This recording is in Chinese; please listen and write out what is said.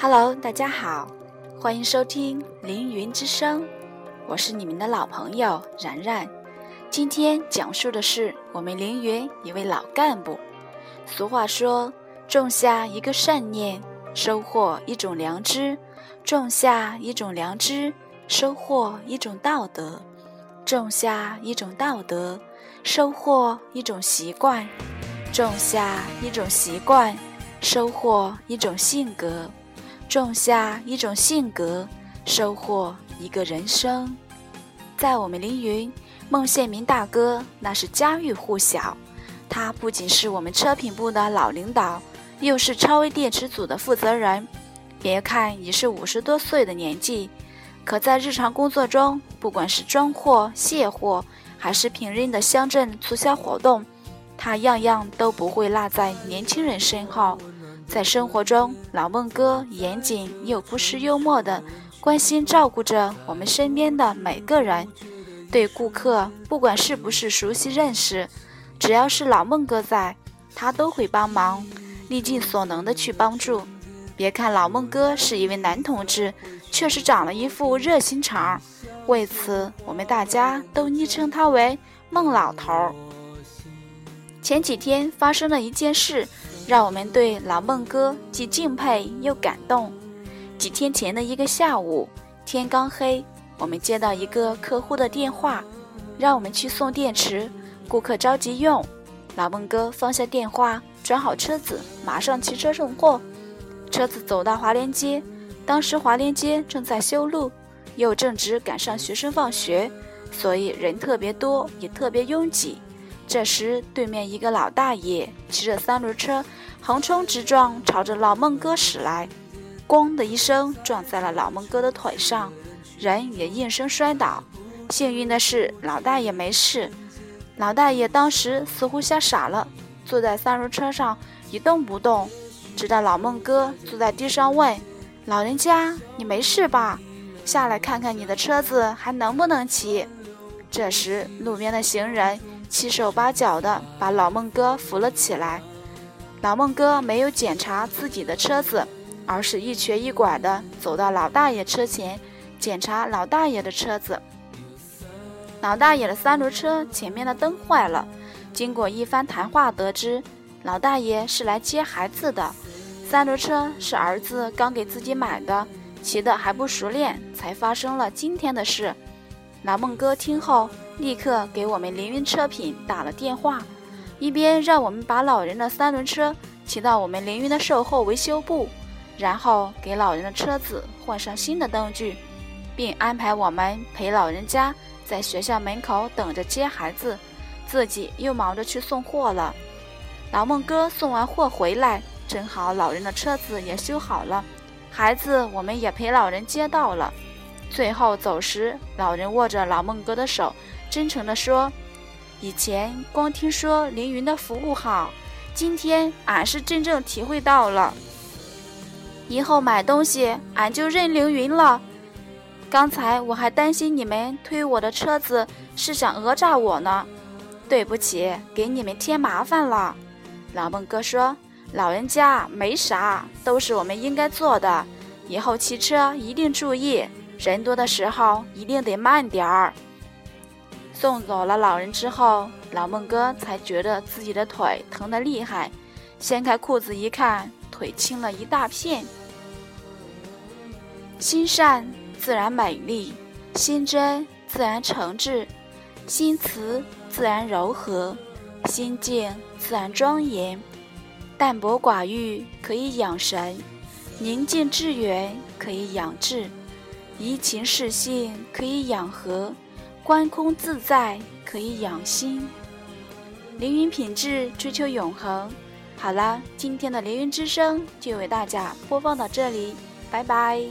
Hello，大家好，欢迎收听《凌云之声》，我是你们的老朋友然然。今天讲述的是我们凌云一位老干部。俗话说：“种下一个善念，收获一种良知；种下一种良知，收获一种道德；种下一种道德，收获一种习惯；种下一种习惯，收获一种性格。”种下一种性格，收获一个人生。在我们凌云，孟宪明大哥那是家喻户晓。他不仅是我们车品部的老领导，又是超威电池组的负责人。别看已是五十多岁的年纪，可在日常工作中，不管是装货、卸货，还是平日的乡镇促销活动，他样样都不会落在年轻人身后。在生活中，老孟哥严谨又不失幽默的关心照顾着我们身边的每个人。对顾客，不管是不是熟悉认识，只要是老孟哥在，他都会帮忙，力尽所能的去帮助。别看老孟哥是一位男同志，却是长了一副热心肠。为此，我们大家都昵称他为孟老头儿。前几天发生了一件事。让我们对老孟哥既敬佩又感动。几天前的一个下午，天刚黑，我们接到一个客户的电话，让我们去送电池，顾客着急用。老孟哥放下电话，转好车子，马上骑车送货。车子走到华联街，当时华联街正在修路，又正值赶上学生放学，所以人特别多，也特别拥挤。这时，对面一个老大爷骑着三轮车横冲直撞，朝着老孟哥驶来，咣的一声撞在了老孟哥的腿上，人也应声摔倒。幸运的是，老大爷没事。老大爷当时似乎吓傻了，坐在三轮车上一动不动，直到老孟哥坐在地上问：“老人家，你没事吧？下来看看你的车子还能不能骑？”这时，路边的行人。七手八脚的把老孟哥扶了起来。老孟哥没有检查自己的车子，而是一瘸一拐的走到老大爷车前，检查老大爷的车子。老大爷的三轮车前面的灯坏了。经过一番谈话，得知老大爷是来接孩子的，三轮车是儿子刚给自己买的，骑得还不熟练，才发生了今天的事。老孟哥听后。立刻给我们凌云车品打了电话，一边让我们把老人的三轮车骑到我们凌云的售后维修部，然后给老人的车子换上新的灯具，并安排我们陪老人家在学校门口等着接孩子，自己又忙着去送货了。老孟哥送完货回来，正好老人的车子也修好了，孩子我们也陪老人接到了。最后走时，老人握着老孟哥的手。真诚地说：“以前光听说凌云的服务好，今天俺是真正体会到了。以后买东西俺就认凌云了。刚才我还担心你们推我的车子是想讹诈我呢，对不起，给你们添麻烦了。”老孟哥说：“老人家没啥，都是我们应该做的。以后骑车一定注意，人多的时候一定得慢点儿。”送走了老人之后，老孟哥才觉得自己的腿疼得厉害，掀开裤子一看，腿青了一大片。心善自然美丽，心真自然诚挚，心慈自然柔和，心静自然庄严。淡泊寡欲可以养神，宁静致远可以养志，怡情适性可以养和。观空自在，可以养心。凌云品质，追求永恒。好了，今天的凌云之声就为大家播放到这里，拜拜。